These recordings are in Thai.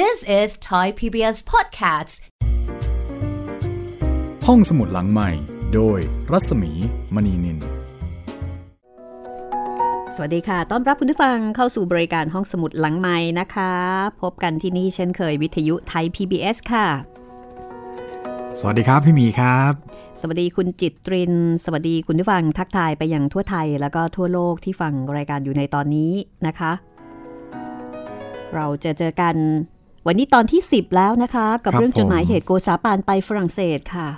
This is Thai PBS Podcasts ห้องสมุดหลังใหม่ โดยรัศมีมณีนิน สวัสดีค่ะ ต้อนรับคุณผู้ฟังเข้าสู่บริการห้องสมุดหลังใหม่นะคะ พบกันที่นี่เช่นเคยวิทยุไทย PBS ค่ะ สวัสดีครับพี่หมีครับ สวัสดีคุณจิตริน สวัสดีคุณผู้ฟังทักทายไปยังทั่วไทย แล้วก็ทั่วโลกที่ฟังรายการอยู่ในตอนนี้นะคะ เราจะเจอกัน วันนี้ตอนที่ 10 แล้วนะคะ กับครับเรื่องจดหมายผมเหตุโกษาปานไปฝรั่งเศสค่ะ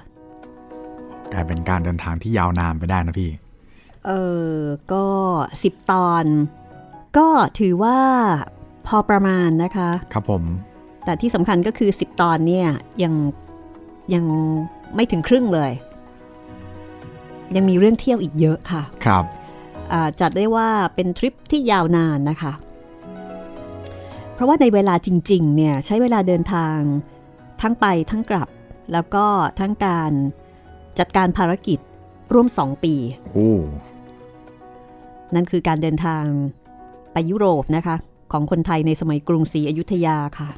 กลายเป็นการเดินทางที่ยาวนานไปได้นะพี่ เออก็ 10 ตอน ก็ถือว่าพอประมาณนะคะ ครับผม แต่ที่สำคัญก็คือ 10 ตอนเนี่ยยังยังไม่ถึงครึ่งเลย ยังมีเรื่องเที่ยวอีกเยอะค่ะ ครับอ่าจัดได้ว่าเป็นทริปที่ยาวนานนะคะ เพราะว่าในเวลาจริงๆเนี่ยใช้เวลาเดินทางทั้งไปทั้งกลับ แล้วก็ทั้งการจัดการภารกิจร่วม 2 ปีโอ้นั่นคือการเดินทางไปยุโรปนะคะ ของคนไทยในสมัยกรุงศรีอยุธยาค่ะ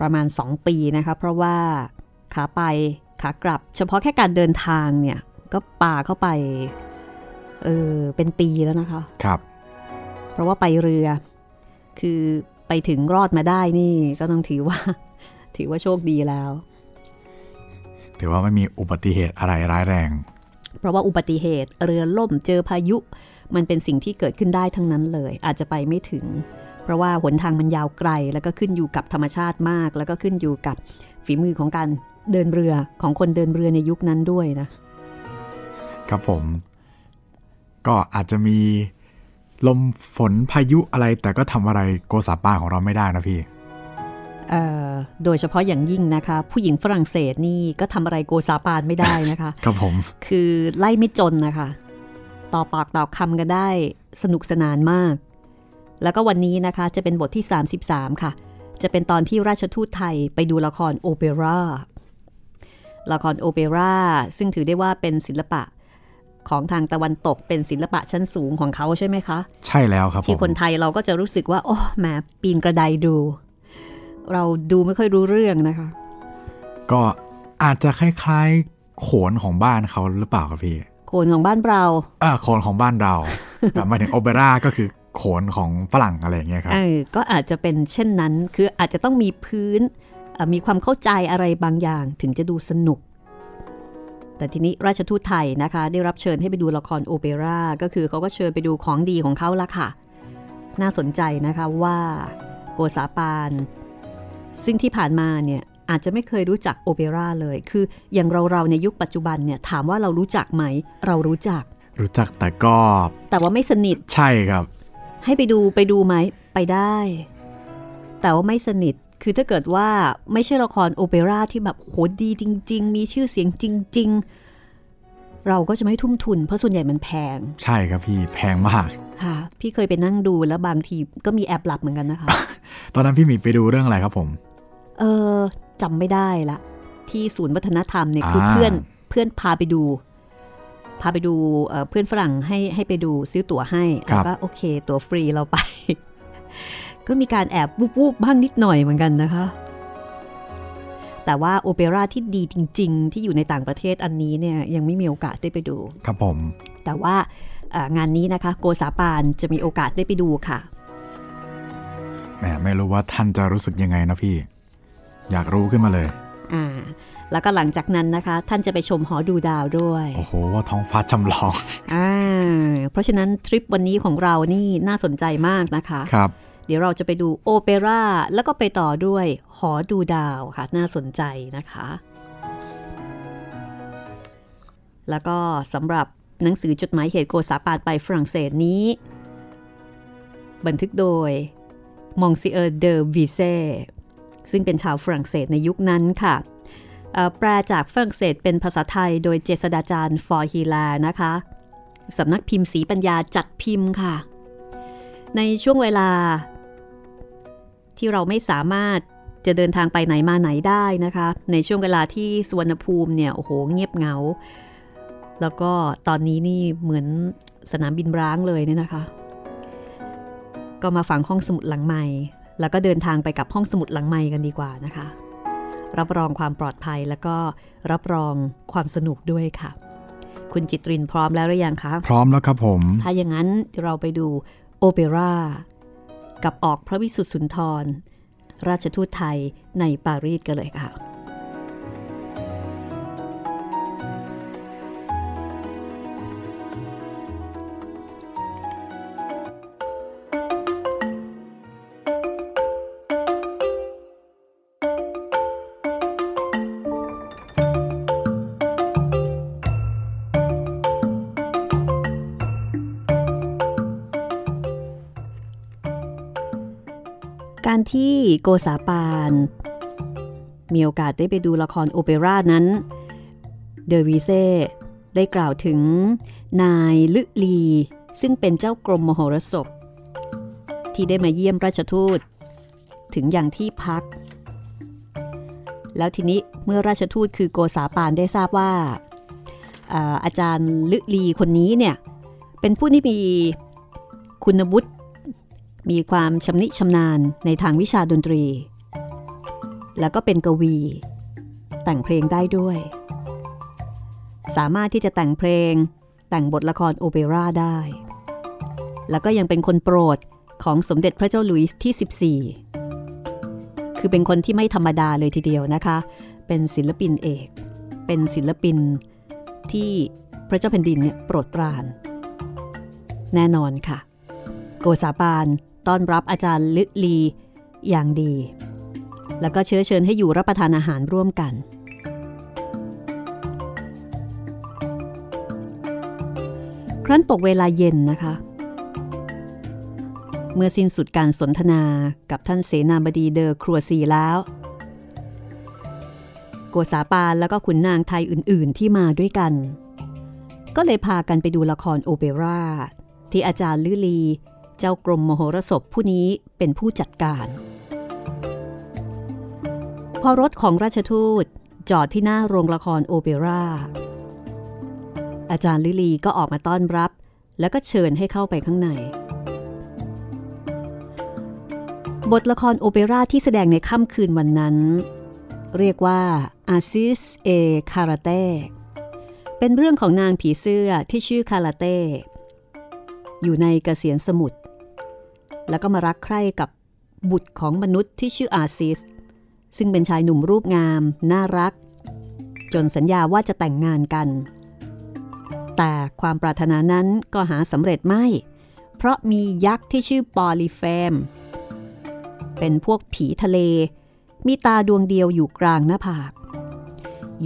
ประมาณ 2 ปีนะคะ เพราะว่าขาไปขากลับ เฉพาะแค่การเดินทางเนี่ย ก็ป่าเข้าไป เออเป็นปีแล้วนะคะ ครับ เพราะว่าไปเรือ คือไปถึงรอดมาได้นี่ก็ต้องถือว่า ถือว่าโชคดีแล้ว ถือว่าไม่มีอุบัติเหตุอะไรร้ายแรง เพราะว่าอุบัติเหตุเรือล่มเจอพายุ มันเป็นสิ่งที่เกิดขึ้นได้ทั้งนั้นเลย อาจจะไปไม่ถึง เพราะว่าหนทางมันยาวไกล แล้วก็ขึ้นอยู่กับธรรมชาติมาก แล้วก็ขึ้นอยู่กับฝีมือของการเดินเรือของคนเดินเรือในยุคนั้นด้วยนะ ครับผม ก็อาจจะมี ลมฝนพายุอะไรแต่ก็ทำอะไรโกษาปานของเราไม่ได้นะพี่เอ่อโดยเฉพาะอย่างยิ่งนะคะ ผู้หญิงฝรั่งเศสนี่ก็ทำอะไรโกซาปานไม่ได้นะคะ ครับผม คือไล่ไม่จนนะคะ ต่อปากต่อคำกันได้สนุกสนานมาก แล้วก็วันนี้นะคะจะเป็นบทที่ 33 ค่ะ จะเป็นตอนที่ราชทูตไทยไปดูละครโอเปร่าละครโอเปร่าซึ่งถือได้ว่าเป็นศิลปะ ของทางตะวันตกเป็นศิลปะชั้นสูงของเขาใช่ไหมคะ ใช่แล้วครับผมที่คนไทยเราก็จะรู้สึกว่า โอ้แหมปีนกระไดดู เราดูไม่ค่อยรู้เรื่องนะคะ ก็อาจจะคล้ายๆโขนของบ้านเขาหรือเปล่าครับพี่โขนของบ้านเราอ่าโขนของบ้านเราแบบหมายถึงโอเปร่าก็คือโขนของฝรั่งอะไรอย่างเงี้ยครับเออก็อาจจะเป็นเช่นนั้นคืออาจจะต้องมีพื้นเอ่อมีความเข้าใจอะไรบางอย่างถึงจะดูสนุก แต่ทีนี้ราชทูตไทยนะคะ ได้รับเชิญให้ไปดูละครโอเปร่าก็คือเขาก็เชิญไปดูของดีของเขาละค่ะ น่าสนใจนะคะว่าโกษาปานซึ่งที่ผ่านมาเนี่ยอาจจะไม่เคยรู้จักโอเปร่าเลย คืออย่างเราๆในยุคปัจจุบันเนี่ยถามว่าเรารู้จักไหม เรารู้จัก รู้จักแต่ก็ แต่ว่าไม่สนิท ใช่ครับ ให้ไปดูไปดูไหม ไปได้ แต่ว่าไม่สนิท คือถ้าเกิดว่าไม่ใช่ละครโอเปร่าที่แบบโหดีจริง ๆ มีชื่อเสียงจริง ๆ เราก็จะไม่ทุ่มทุน เพราะส่วนใหญ่มันแพง ใช่ครับพี่แพงมาก ค่ะ พี่เคยไปนั่งดูแล้วบางทีก็มีแอบหลับเหมือนกันนะคะ ตอนนั้นพี่หมีไปดูเรื่องอะไรครับผม เออจำไม่ได้ละ ที่ศูนย์วัฒนธรรมเนี่ยคืออ่าเพื่อนเพื่อนพาไปดูพาไปดูเอ่อเพื่อนฝรั่งให้ให้ไปดูซื้อตั๋วให้แล้วก็โอเค ตั๋วฟรีเราไป ก็มีการแอบวูบๆบ้างนิดหน่อยเหมือนกันนะคะ แต่ว่าโอเปร่าที่ดีจริง ๆ ที่อยู่ในต่างประเทศอันนี้เนี่ยยังไม่มีโอกาสได้ไปดู ครับผม แต่ว่าเอ่องานนี้นะคะ โกษาปานจะมีโอกาสได้ไปดูค่ะแหมไม่รู้ว่าท่านจะรู้สึกยังไงนะพี่ อยากรู้ขึ้นมาเลย อ่า แล้วก็หลังจากนั้นนะคะ ท่านจะไปชมหอดูดาวด้วย โอ้โหว่าท้องฟ้าจำลอง อ่า เพราะฉะนั้นทริปวันนี้ของเรานี่น่าสนใจมากนะคะ ครับ เดี๋ยวเราจะไปดูโอเปร่า แล้วก็ไปต่อด้วยหอดูดาวค่ะ น่าสนใจนะคะ แล้วก็สำหรับหนังสือจดหมายเหตุโกษาปานไปฝรั่งเศสนี้ บันทึกโดยมองซิเออร์เดอวิเซซึ่งเป็นชาวฝรั่งเศสในยุคนั้นค่ะเอ่อ แปลจากฝรั่งเศสเป็นภาษาไทยโดยเจษฎาจารย์ฟอร์ฮีลานะคะสำนักพิมพ์สีปัญญาจัดพิมพ์ค่ะ ในช่วงเวลา ที่เราไม่สามารถจะเดินทางไปไหนมาไหนได้นะคะ ในช่วงเวลาที่สุวรรณภูมิเนี่ยโอ้โหเงียบเหงา แล้วก็ตอนนี้นี่เหมือนสนามบินร้างเลยเนี่ยนะคะ ก็มาฟังห้องสมุดหลังใหม่ แล้วก็เดินทางไปกับห้องสมุดหลังไม้กันดีกว่านะคะ รับรองความปลอดภัยแล้วก็รับรองความสนุกด้วยค่ะ คุณจิตรินพร้อมแล้วหรือยังคะ พร้อมแล้วครับผม ถ้าอย่างนั้นเราไปดูโอเปร่ากับออกพระวิสุทธิสุนทร ราชทูตไทยในปารีสกันเลยค่ะ ที่โกษาปาน มีโอกาสได้ไปดูละครโอเปร่านั้น เดอวีเซ่ได้กล่าวถึงนายลึลี ซึ่งเป็นเจ้ากรมมโหรสพ ที่ได้มาเยี่ยมราชทูต ถึงอย่างที่พัก แล้วทีนี้เมื่อราชทูตคือโกษาปานได้ทราบว่าอาอาจารย์ลึลีคนนี้เนี่ย เป็นผู้ที่มีคุณวุฒิ มีความชำนิชำนาญในทางวิชาดนตรี แล้วก็เป็นกวี แต่งเพลงได้ด้วย สามารถที่จะแต่งเพลง แต่งบทละครโอเปร่าได้ แล้วก็ยังเป็นคนโปรดของสมเด็จพระเจ้าหลุยส์ที่ 14 คือเป็นคนที่ไม่ธรรมดาเลยทีเดียวนะคะ เป็นศิลปินเอก เป็นศิลปินที่พระเจ้าแผ่นดินเนี่ยโปรดปราน แน่นอนค่ะ โกษาปาน ต้อนรับอาจารย์ลึลีอย่างดี แล้วก็เชื้อเชิญให้อยู่รับประทานอาหารร่วมกัน ครั้นตกเวลาเย็นนะคะ เมื่อสิ้นสุดการสนทนากับท่านเสนาบดีเดอครัวซีแล้วโกษาปานแล้วก็ขุนนางไทยอื่นๆที่มาด้วยกัน ก็เลยพากันไปดูละครโอเปร่าที่อาจารย์ลือลี เจ้ากรมมโหรสพผู้นี้เป็นผู้จัดการ พอรถของราชทูตจอดที่หน้าโรงละครโอเปร่า อาจารย์ลิลีก็ออกมาต้อนรับ แล้วก็เชิญให้เข้าไปข้างใน บทละครโอเปร่าที่แสดงในค่ำคืนวันนั้น เรียกว่าอาซิสเอคาราเต้เป็นเรื่องของนางผีเสื้อที่ชื่อคาราเต้ อยู่ในกเกษียนสมุทร แล้วก็มารักใคร่กับบุตรของมนุษย์ที่ชื่ออาซิส ซึ่งเป็นชายหนุ่มรูปงาม น่ารัก จนสัญญาว่าจะแต่งงานกัน แต่ความปรารถนานั้นก็หาสำเร็จไม่ เพราะมียักษ์ที่ชื่อปอลิเฟม เป็นพวกผีทะเล มีตาดวงเดียวอยู่กลางหน้าผาก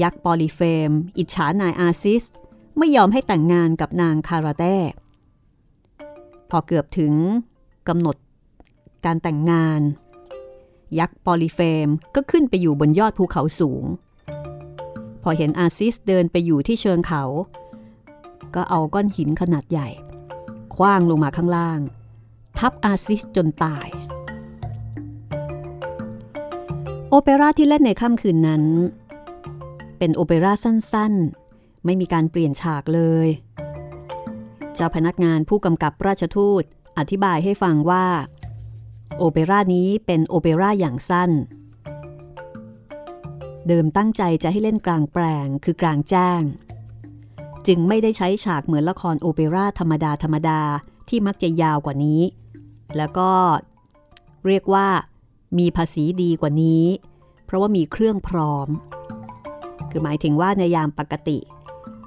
ยักษ์ปอลิเฟม อิจฉานายอาซิส ไม่ยอมให้แต่งงานกับนางกาลาเต้พอเกือบถึง กำหนดการแต่งงาน ยักษ์ปอลิเฟมก็ขึ้นไปอยู่บนยอดภูเขาสูง พอเห็นอาซิสเดินไปอยู่ที่เชิงเขา ก็เอาก้อนหินขนาดใหญ่ คว้างลงมาข้างล่าง ทับอาซิสจนตาย โอเปร่าที่เล่นในค่ำคืนนั้น เป็นโอเปร่าสั้นๆ ไม่มีการเปลี่ยนฉากเลย เจ้าพนักงานผู้กำกับราชทูต อธิบายให้ฟังว่า โอเปร่านี้เป็นโอเปร่าอย่างสั้น เดิมตั้งใจจะให้เล่นกลางแปลงคือกลางแจ้ง จึงไม่ได้ใช้ฉากเหมือนละครโอเปร่าธรรมดาธรรมดาที่มักจะยาวกว่านี้ แล้วก็เรียกว่า มีภาษีดีกว่านี้ เพราะว่ามีเครื่องพร้อม คือหมายถึงว่าในยามปกติ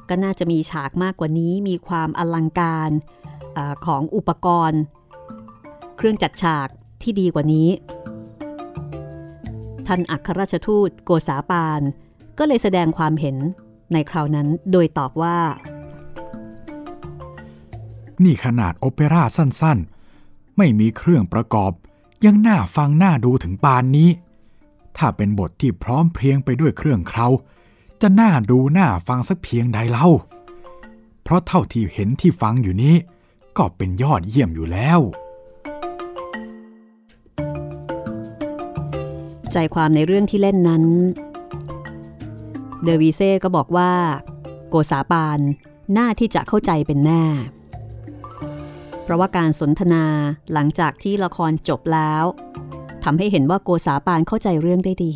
ก็น่าจะมีฉากมากกว่านี้มีความอลังการ อของอุปกรณ์ เครื่องจัดฉากที่ดีกว่านี้ ท่านอัครราชทูตโกษาปานก็เลยแสดงความเห็นในคราวนั้นโดยตอบว่า นี่ขนาดโอเปร่าสั้นๆ ไม่มีเครื่องประกอบ ยังน่าฟังน่าดูถึงปานนี้ ถ้าเป็นบทที่พร้อมเพรียงไปด้วยเครื่องเคราจะน่าดูน่าฟังสักเพียงใดเล่า เพราะเท่าที่เห็นที่ฟังอยู่นี้ ก็เป็นยอดเยี่ยมอยู่แล้ว ใจความในเรื่องที่เล่นนั้น เดวีเซ่ก็บอกว่า โกษาปานน่าที่จะเข้าใจเป็นแน่ เพราะว่าการสนทนาหลังจากที่ละครจบแล้วทำให้เห็นว่าโกษาปานเข้าใจเรื่องได้ดี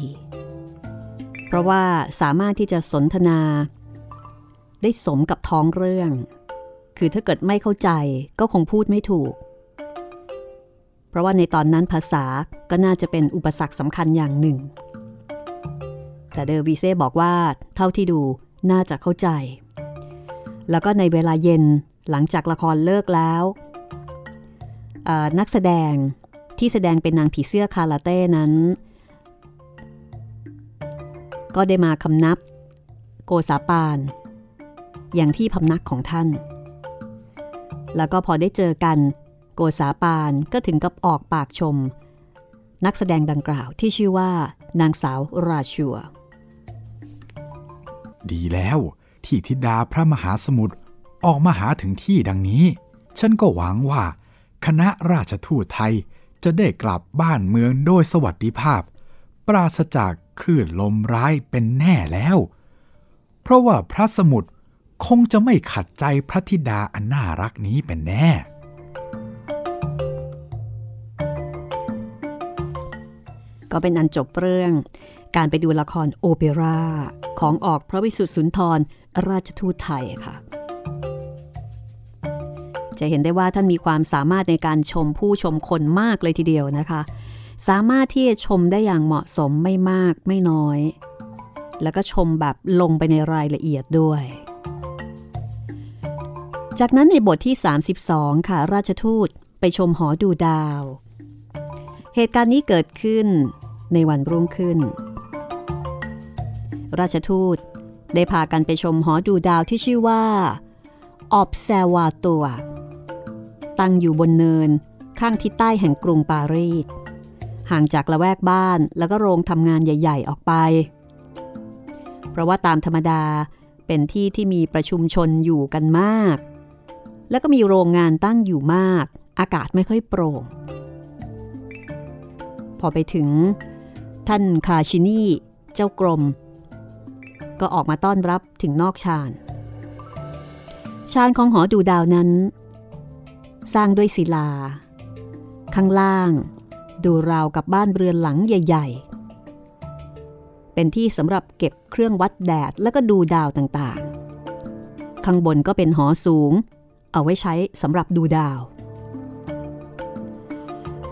เพราะว่าสามารถที่จะสนทนา ได้สมกับท้องเรื่อง คือถ้าเกิดไม่เข้าใจก็คงพูดไม่ถูก เพราะว่าในตอนนั้นภาษาก็น่าจะเป็นอุปสรรคสำคัญอย่างหนึ่ง แต่เดอร์วีเซ่บอกว่าเท่าที่ดูน่าจะเข้าใจ แล้วก็ในเวลาเย็นหลังจากละครเลิกแล้วนักแสดงที่แสดงเป็นนางผีเสื้อคาราเต้นั้น ก็ได้มาคำนับโกษาปาน อย่างที่พำนักของท่าน แล้วก็พอได้เจอกัน โกษาปานก็ถึงกับออกปากชม นักแสดงดังกล่าวที่ชื่อว่า นางสาวราชัว ดีแล้วที่ธิดาพระมหาสมุทรออกมาหาถึงที่ดังนี้ ฉันก็หวังว่า คณะราชทูตไทยจะได้กลับบ้านเมืองโดยสวัสดิภาพ ปราศจากคลื่นลมร้ายเป็นแน่แล้ว เพราะว่าพระสมุทร คงจะไม่ขัดใจพระธิดาอันน่ารักนี้เป็นแน่ ก็เป็นอันจบเรื่อง การไปดูละครโอเปร่าของออกพระวิสุทธิสุนทรราชทูตไทยค่ะ จะเห็นได้ว่าท่านมีความสามารถในการชมผู้ชมคนมากเลยทีเดียวนะคะ สามารถที่จะชมได้อย่างเหมาะสมไม่มากไม่น้อย แล้วก็ชมแบบลงไปในรายละเอียดด้วย จากนั้นในบทที่ 32 ค่ะ ราชทูตไปชมหอดูดาว เหตุการณ์นี้เกิดขึ้นในวันรุ่งขึ้น ราชทูตได้พากันไปชมหอดูดาวที่ชื่อว่า Observator ตั้งอยู่บนเนินข้างทิศใต้แห่งกรุงปารีส ห่างจากละแวกบ้านแล้วก็โรงทำงานใหญ่ ๆ ออกไป เพราะว่าตามธรรมดาเป็นที่ที่มีประชุมชนอยู่กันมาก แล้วก็มีโรงงานตั้งอยู่มาก อากาศไม่ค่อยโปร่ง พอไปถึง ท่านคาชินีเจ้ากรม ก็ออกมาต้อนรับถึงนอกชานชานของหอดูดาวนั้น สร้างด้วยศิลา ข้างล่าง ดูราวกับบ้านเรือนหลังใหญ่ ๆ เป็นที่สำหรับเก็บเครื่องวัดแดดแล้วก็ดูดาวต่างๆ ข้างบนก็เป็นหอสูง เอาไว้ใช้สำหรับดูดาว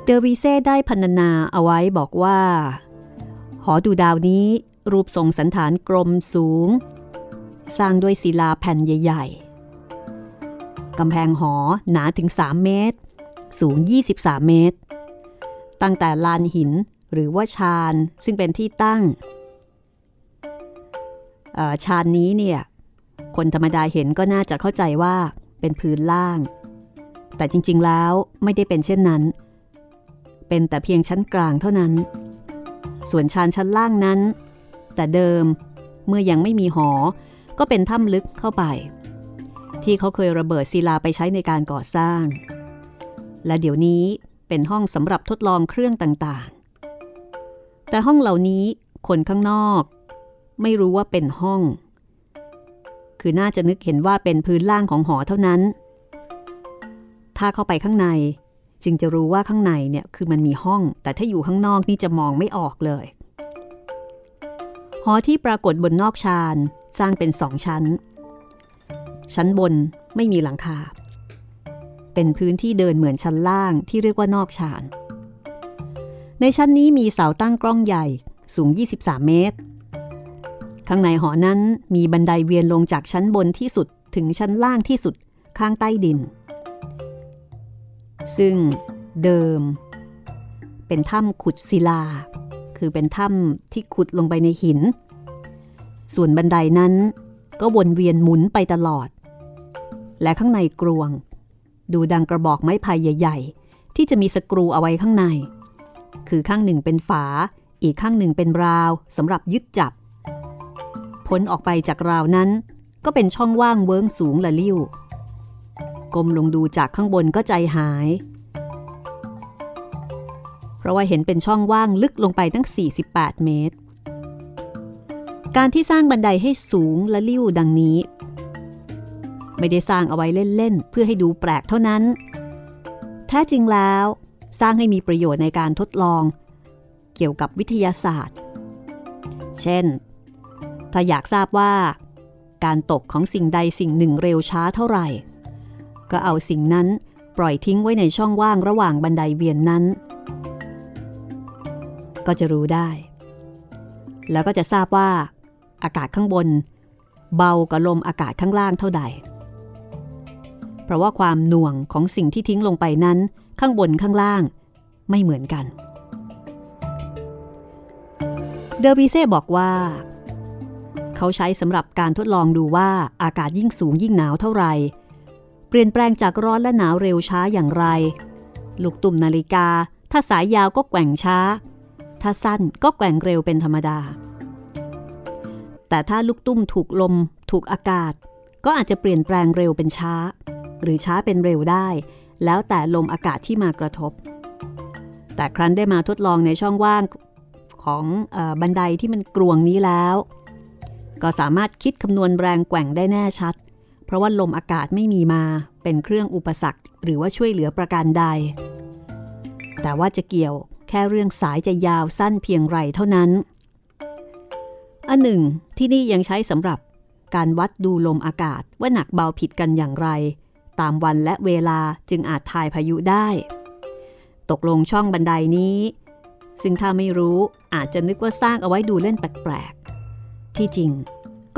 เดอวีเซ่ได้พรรณนาเอาไว้บอกว่า หอดูดาวนี้รูปทรงสันฐานกลมสูง สร้างด้วยศิลาแผ่นใหญ่ๆกำแพงหอหนาถึง 3 เมตร สูง 23 เมตร ตั้งแต่ลานหินหรือว่าชานซึ่งเป็นที่ตั้งชานนี้เนี่ยคนธรรมดาเห็นก็น่าจะเข้าใจว่า เป็นพื้นล่าง แต่จริงๆแล้วไม่ได้เป็นเช่นนั้น เป็นแต่เพียงชั้นกลางเท่านั้น ส่วนชานชั้นล่างนั้น แต่เดิมเมื่อยังไม่มีหอ ก็เป็นถ้ำลึกเข้าไป ที่เขาเคยระเบิดศิลาไปใช้ในการก่อสร้าง และเดี๋ยวนี้เป็นห้องสำหรับทดลองเครื่องต่างๆ แต่ห้องเหล่านี้คนข้างนอก ไม่รู้ว่าเป็นห้อง คือน่าจะนึกเห็นว่าเป็นพื้นล่างของหอเท่านั้น ถ้าเข้าไปข้างในจึงจะรู้ว่าข้างในเนี่ยคือมันมีห้อง แต่ถ้าอยู่ข้างนอกนี่จะมองไม่ออกเลย หอที่ปรากฏบนนอกชานสร้างเป็นสองชั้น ชั้นบนไม่มีหลังคา เป็นพื้นที่เดินเหมือนชั้นล่างที่เรียกว่านอกชาน ในชั้นนี้มีเสาตั้งกล้องใหญ่สูง 23 เมตร ข้างในหอนั้นมีบันไดเวียนลงจากชั้นบนที่สุดถึงชั้นล่างที่สุดข้างใต้ดิน ซึ่งเดิม เป็นถ้ำขุดศิลา คือเป็นถ้ำที่ขุดลงไปในหิน ส่วนบันไดนั้นก็วนเวียนหมุนไปตลอด และข้างในกรวง ดูดังกระบอกไม้ไผ่ใหญ่ ๆ ที่จะมีสกรูเอาไว้ข้างใน คือข้างหนึ่งเป็นฝา อีกข้างหนึ่งเป็นราวสำหรับยึดจับ พ้นออกไปจากราวนั้น ก็เป็นช่องว่างเวิ้งสูงละลิ้วกลมลงดูจากข้างบนก็ใจหาย เพราะว่าเห็นเป็นช่องว่างลึกลงไปตั้ง 48 เมตร การที่สร้างบันไดให้สูงและลิ้วดังนี้ ไม่ได้สร้างเอาไว้เล่น ๆ เพื่อให้ดูแปลกเท่านั้น แท้จริงแล้วสร้างให้มีประโยชน์ในการทดลอง เกี่ยวกับวิทยาศาสตร์ เช่น ถ้าอยากทราบว่า การตกของสิ่งใดสิ่งหนึ่งเร็วช้าเท่าไหร่ ก็เอาสิ่งนั้นปล่อยทิ้งไว้ในช่องว่างระหว่างบันไดเวียนนั้น ก็จะรู้ได้ แล้วก็จะทราบว่า อากาศข้างบน เบากว่าลมอากาศข้างล่างเท่าใด เพราะว่าความหน่วงของสิ่งที่ทิ้งลงไปนั้น ข้างบนข้างล่างไม่เหมือนกัน เดอร์บีเซ่บอกว่า เขาใช้สำหรับการทดลองดูว่าอากาศยิ่งสูงยิ่งหนาวเท่าไหร่ เปลี่ยนแปลงจากร้อนและหนาวเร็วช้าอย่างไร ลูกตุ่มนาฬิกา ถ้าสายยาวก็แกว่งช้า ถ้าสั้นก็แกว่งเร็วเป็นธรรมดา แต่ถ้าลูกตุ้มถูกลม ถูกอากาศ ก็อาจจะเปลี่ยนแปลงเร็วเป็นช้า หรือช้าเป็นเร็วได้ แล้วแต่ลมอากาศที่มากระทบ แต่ครั้นได้มาทดลองในช่องว่างของอบันไดที่มันกรวงนี้แล้ว ก็สามารถคิดคำนวณแรงแกว่งได้แน่ชัด เพราะว่าลมอากาศไม่มีมาเป็นเครื่องอุปสรรค หรือว่าช่วยเหลือประการใด แต่ว่าจะเกี่ยวแค่เรื่องสายจะยาวสั้นเพียงไรเท่านั้น อันหนึ่ง ที่นี่ยังใช้สำหรับการวัดดูลมอากาศว่าหนักเบาผิดกันอย่างไร ตามวันและเวลาจึงอาจทายพายุได้ ตกลงช่องบันไดนี้ ซึ่งถ้าไม่รู้อาจจะนึกว่าสร้างเอาไว้ดูเล่นแปลกๆ ที่จริง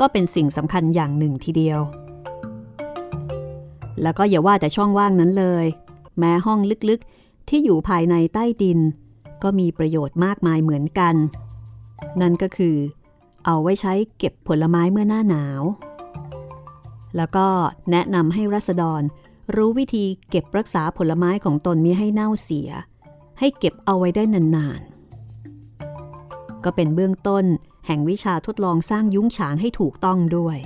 ก็เป็นสิ่งสำคัญอย่างหนึ่งทีเดียว แล้วก็อย่าว่าแต่ช่องว่างนั้นเลย แม้ห้องลึกๆที่อยู่ภายในใต้ดิน ก็มีประโยชน์มากมายเหมือนกัน นั่นก็คือ เอาไว้ใช้เก็บผลไม้เมื่อหน้าหนาว แล้วก็แนะนำให้รัษฎรรู้วิธีเก็บรักษาผลไม้ของตนมิให้เน่าเสีย ให้เก็บเอาไว้ได้นานๆ ก็เป็นเบื้องต้น แห่งวิชาทดลองสร้างยุ้งฉางให้ถูกต้องด้วย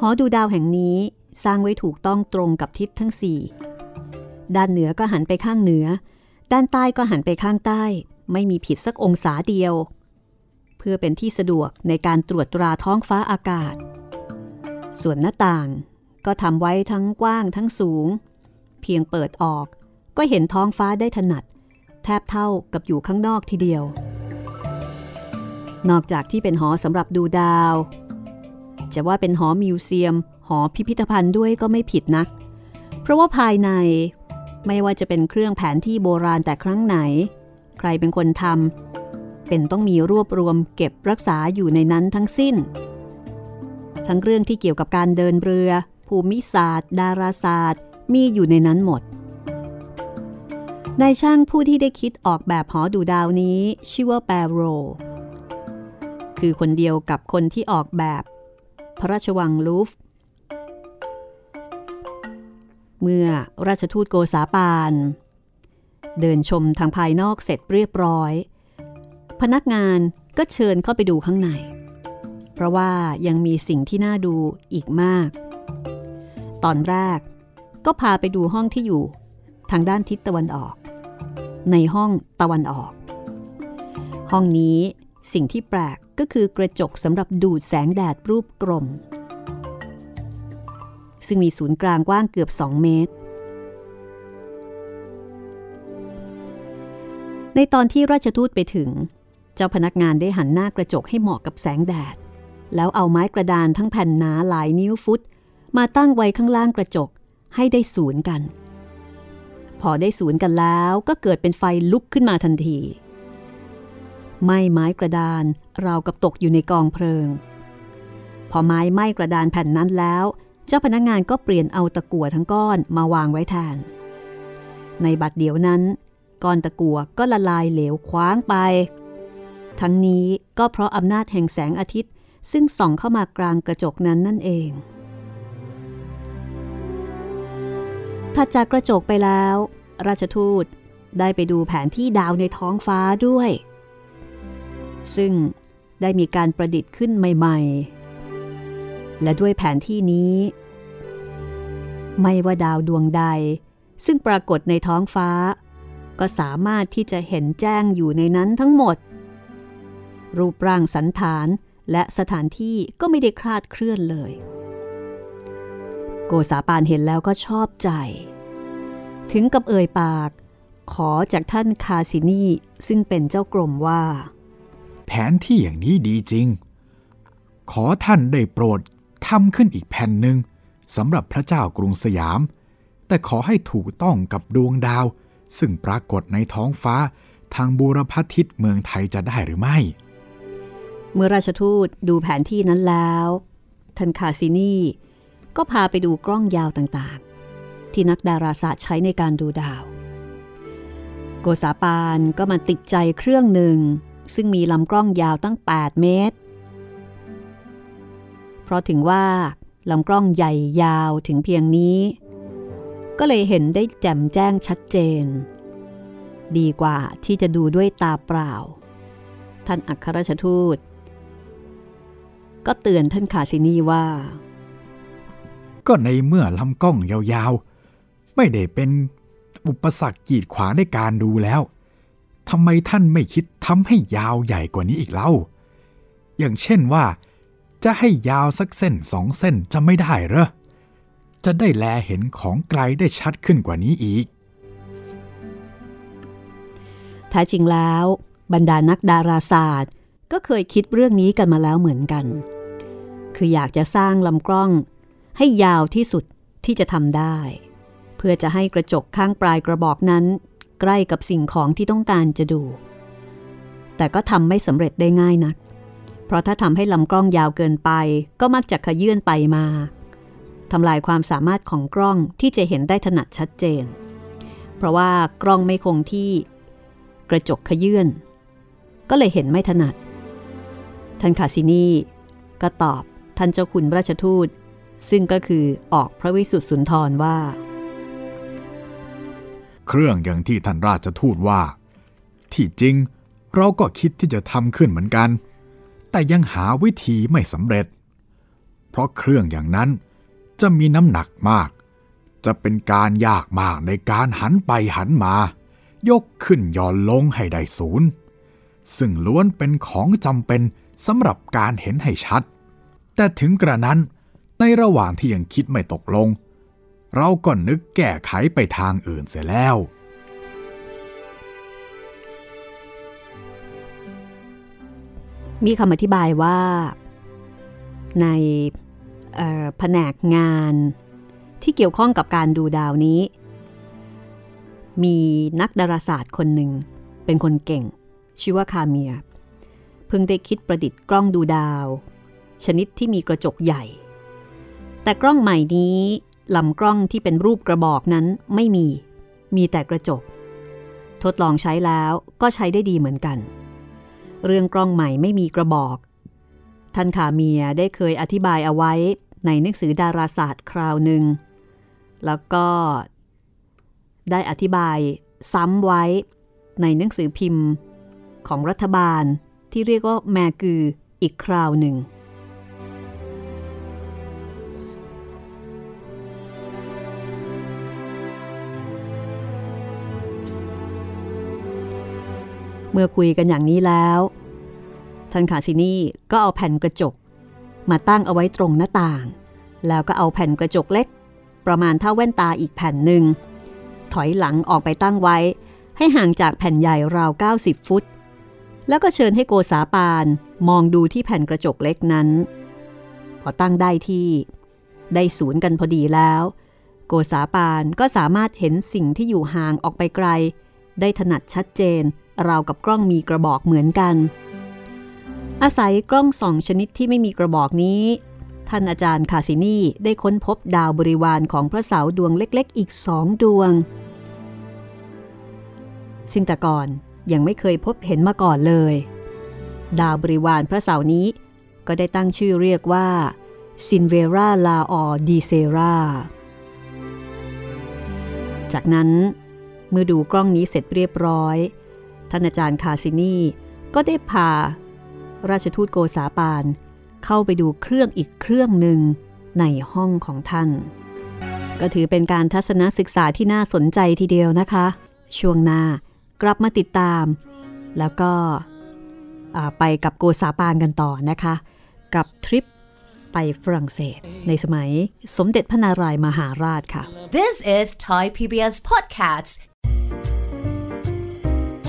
หอดูดาวแห่งนี้สร้างไว้ถูกต้องตรงกับทิศทั้งสี่ด้านเหนือก็หันไปข้างเหนือ ด้านใต้ก็หันไปข้างใต้ ไม่มีผิดสักองศาเดียว เพื่อเป็นที่สะดวกในการตรวจตราท้องฟ้าอากาศ ส่วนหน้าต่างก็ทำไว้ทั้งกว้างทั้งสูง เพียงเปิดออกก็เห็นท้องฟ้าได้ถนัด แทบเท่ากับอยู่ข้างนอกทีเดียว นอกจากที่เป็นหอสำหรับดูดาว จะว่าเป็นหอมิวเซียม หอพิพิธภัณฑ์ด้วยก็ไม่ผิดนัก เพราะว่าภายในไม่ว่าจะเป็นเครื่องแผนที่โบราณแต่ครั้งไหน ใครเป็นคนทำเป็นต้องมีรวบรวมเก็บรักษาอยู่ในนั้นทั้งสิ้น ทั้งเรื่องที่เกี่ยวกับการเดินเรือ ภูมิศาสตร์ ดาราศาสตร์ มีอยู่ในนั้นหมดนายช่างผู้ที่ได้คิดออกแบบหอดูดาวนี้ ชื่อว่าแปโร คือคนเดียวกับคนที่ออกแบบ พระราชวังลูฟ เมื่อราชทูตโกษาปาน เดินชมทางภายนอกเสร็จเรียบร้อย พนักงานก็เชิญเข้าไปดูข้างใน เพราะว่ายังมีสิ่งที่น่าดูอีกมาก ตอนแรกก็พาไปดูห้องที่อยู่ ทางด้านทิศตะวันออก ในห้องตะวันออก ห้องนี้สิ่งที่แปลก ก็คือกระจกสำหรับดูดแสงแดดรูปกลม ซึ่งมีศูนย์กลางกว้างเกือบ 2 เมตร ในตอนที่ราชทูตไปถึง เจ้าพนักงานได้หันหน้ากระจกให้เหมาะกับแสงแดด แล้วเอาไม้กระดานทั้งแผ่นหนาหลายนิ้วฟุต มาตั้งไว้ข้างล่างกระจกให้ได้ศูนย์กัน พอได้ศูนย์กันแล้วก็เกิดเป็นไฟลุกขึ้นมาทันที ไหม้ไม้กระดานราวกับตกอยู่ในกองเพลิง พอไม้ไหม้กระดานแผ่นนั้นแล้ว เจ้าพนักงานก็เปลี่ยนเอาตะกั่วทั้งก้อนมาวางไว้แทน ในบัดเดียวนั้นก้อนตะกั่วก็ละลายเหลวคว้างไป ทั้งนี้ก็เพราะอำนาจแห่งแสงอาทิตย์ ซึ่งส่องเข้ามากลางกระจกนั้นนั่นเองถัดจากกระจกไปแล้ว ราชทูตได้ไปดูแผนที่ดาวในท้องฟ้าด้วย ซึ่งได้มีการประดิษฐ์ขึ้นใหม่ ๆ และด้วยแผนที่นี้ ไม่ว่าดาวดวงใด ซึ่งปรากฏในท้องฟ้า ก็สามารถที่จะเห็นแจ้งอยู่ในนั้นทั้งหมด รูปร่างสันฐานและสถานที่ก็ไม่ได้คลาดเคลื่อนเลย โกษาปานเห็นแล้วก็ชอบใจ ถึงกับเอ่ยปาก ขอจากท่านคาซินีซึ่งเป็นเจ้ากรมว่า แผนที่อย่างนี้ดีจริง ขอท่านได้โปรดทำขึ้นอีกแผ่นหนึ่งสำหรับพระเจ้ากรุงสยาม แต่ขอให้ถูกต้องกับดวงดาว ซึ่งปรากฏในท้องฟ้าทางบูรพทิศเมืองไทยจะได้หรือไม่ เมื่อราชทูตดูแผนที่นั้นแล้วท่านคาซินีก็พาไปดูกล้องยาวต่างๆ ที่นักดาราศาสตร์ใช้ในการดูดาว โกษาปานก็มาติดใจเครื่องหนึ่ง ซึ่งมีลำกล้องยาวตั้ง 8 เมตร เพราะถึงว่าลำกล้องใหญ่ยาวถึงเพียงนี้ ก็เลยเห็นได้แจ่มแจ้งชัดเจน ดีกว่าที่จะดูด้วยตาเปล่า ท่านอัครราชทูต ก็เตือนท่านคาซินีว่า ก็ในเมื่อลำกล้องยาวๆ ไม่ได้เป็นอุปสรรคกีดขวางในการดูแล้ว ทำไมท่านไม่คิดทำให้ยาวใหญ่กว่านี้อีกเล่า อย่างเช่นว่า จะให้ยาวสักเส้นสองเส้นจะไม่ได้เหรอ จะได้แลเห็นของไกลได้ชัดขึ้นกว่านี้อีกแท้จริงแล้ว บรรดานักดาราศาสตร์ ก็เคยคิดเรื่องนี้กันมาแล้วเหมือนกัน คืออยากจะสร้างลำกล้อง ให้ยาวที่สุดที่จะทำได้ เพื่อจะให้กระจกข้างปลายกระบอกนั้น ใกล้กับสิ่งของที่ต้องการจะดู แต่ก็ทำไม่สำเร็จได้ง่ายนัก เพราะถ้าทำให้ลำกล้องยาวเกินไป ก็มักจะขยื่นไปมาทำลายความสามารถของกล้องที่จะเห็นได้ถนัดชัดเจน เพราะว่ากล้องไม่คงที่กระจกขยื่นก็เลยเห็นไม่ถนัด ท่านคาซินีก็ตอบท่านเจ้าคุณราชทูต ซึ่งก็คือออกพระวิสุทธิสุนทรว่า เครื่องอย่างที่ท่านราชทูตว่า ที่จริงเราก็คิดที่จะทำขึ้นเหมือนกัน แต่ยังหาวิธีไม่สำเร็จ เพราะเครื่องอย่างนั้นจะมีน้ำหนักมาก จะเป็นการยากมากในการหันไปหันมา ยกขึ้นย่อนลงให้ได้ศูนย์ ซึ่งล้วนเป็นของจำเป็นสำหรับการเห็นให้ชัด แต่ถึงกระนั้นในระหว่างที่ยังคิดไม่ตกลง เราก็นึกแก้ไขไปทางอื่นเสียแล้ว มีคำอธิบายว่า ในแผนกงานที่เกี่ยวข้องกับการดูดาวนี้ มีนักดาราศาสตร์คนหนึ่ง เป็นคนเก่ง ชื่อว่าคาเมีย เพิ่งได้คิดประดิษฐ์กล้องดูดาว ชนิดที่มีกระจกใหญ่ แต่กล้องใหม่นี้ ลำกล้องที่เป็นรูปกระบอกนั้นไม่มี มีแต่กระจก ทดลองใช้แล้วก็ใช้ได้ดีเหมือนกัน เรื่องกล้องใหม่ไม่มีกระบอก ท่านขาเมียได้เคยอธิบายเอาไว้ในหนังสือดาราศาสตร์คราวหนึ่ง แล้วก็ ได้อธิบายซ้ำไว้ในหนังสือพิมพ์ของรัฐบาลที่เรียกว่าแมกืออีกคราวหนึ่ง เมื่อคุยกันอย่างนี้แล้ว ท่านคาซินี่ก็เอาแผ่นกระจก มาตั้งเอาไว้ตรงหน้าต่าง แล้วก็เอาแผ่นกระจกเล็ก ประมาณเท่าแว่นตาอีกแผ่นหนึ่ง ถอยหลังออกไปตั้งไว้ ให้ห่างจากแผ่นใหญ่ราว 90 ฟุต แล้วก็เชิญให้โกษาปานมองดูที่แผ่นกระจกเล็กนั้น พอตั้งได้ที่ ได้ศูนย์กันพอดีแล้ว โกษาปานก็สามารถเห็นสิ่งที่อยู่ห่างออกไปไกล ได้ถนัดชัดเจน ราวกับกล้องมีกระบอกเหมือนกัน อาศัยกล้องสองชนิดที่ไม่มีกระบอกนี้ ท่านอาจารย์คาซินีได้ค้นพบดาวบริวารของพระเสาดวงเล็กๆ อีกสองดวง ซึ่งแต่ก่อนยังไม่เคยพบเห็นมาก่อนเลย ดาวบริวารพระเสานี้ก็ได้ตั้งชื่อเรียกว่าซินเวราลาออดีเซราจากนั้นเมื่อดูกล้องนี้เสร็จเรียบร้อย ท่านอาจารย์คาซินีก็ได้พา ราชทูตโกษาปานเข้าไปดูเครื่องอีกเครื่องหนึ่งในห้องของท่าน ก็ถือเป็นการทัศนศึกษาที่น่าสนใจทีเดียวนะคะ ช่วงหน้ากลับมาติดตาม แล้วก็ไปกับโกษาปานกันต่อนะคะ กับทริปไปฝรั่งเศส ในสมัยสมเด็จพระนารายมหาราชค่ะ This is Thai PBS Podcasts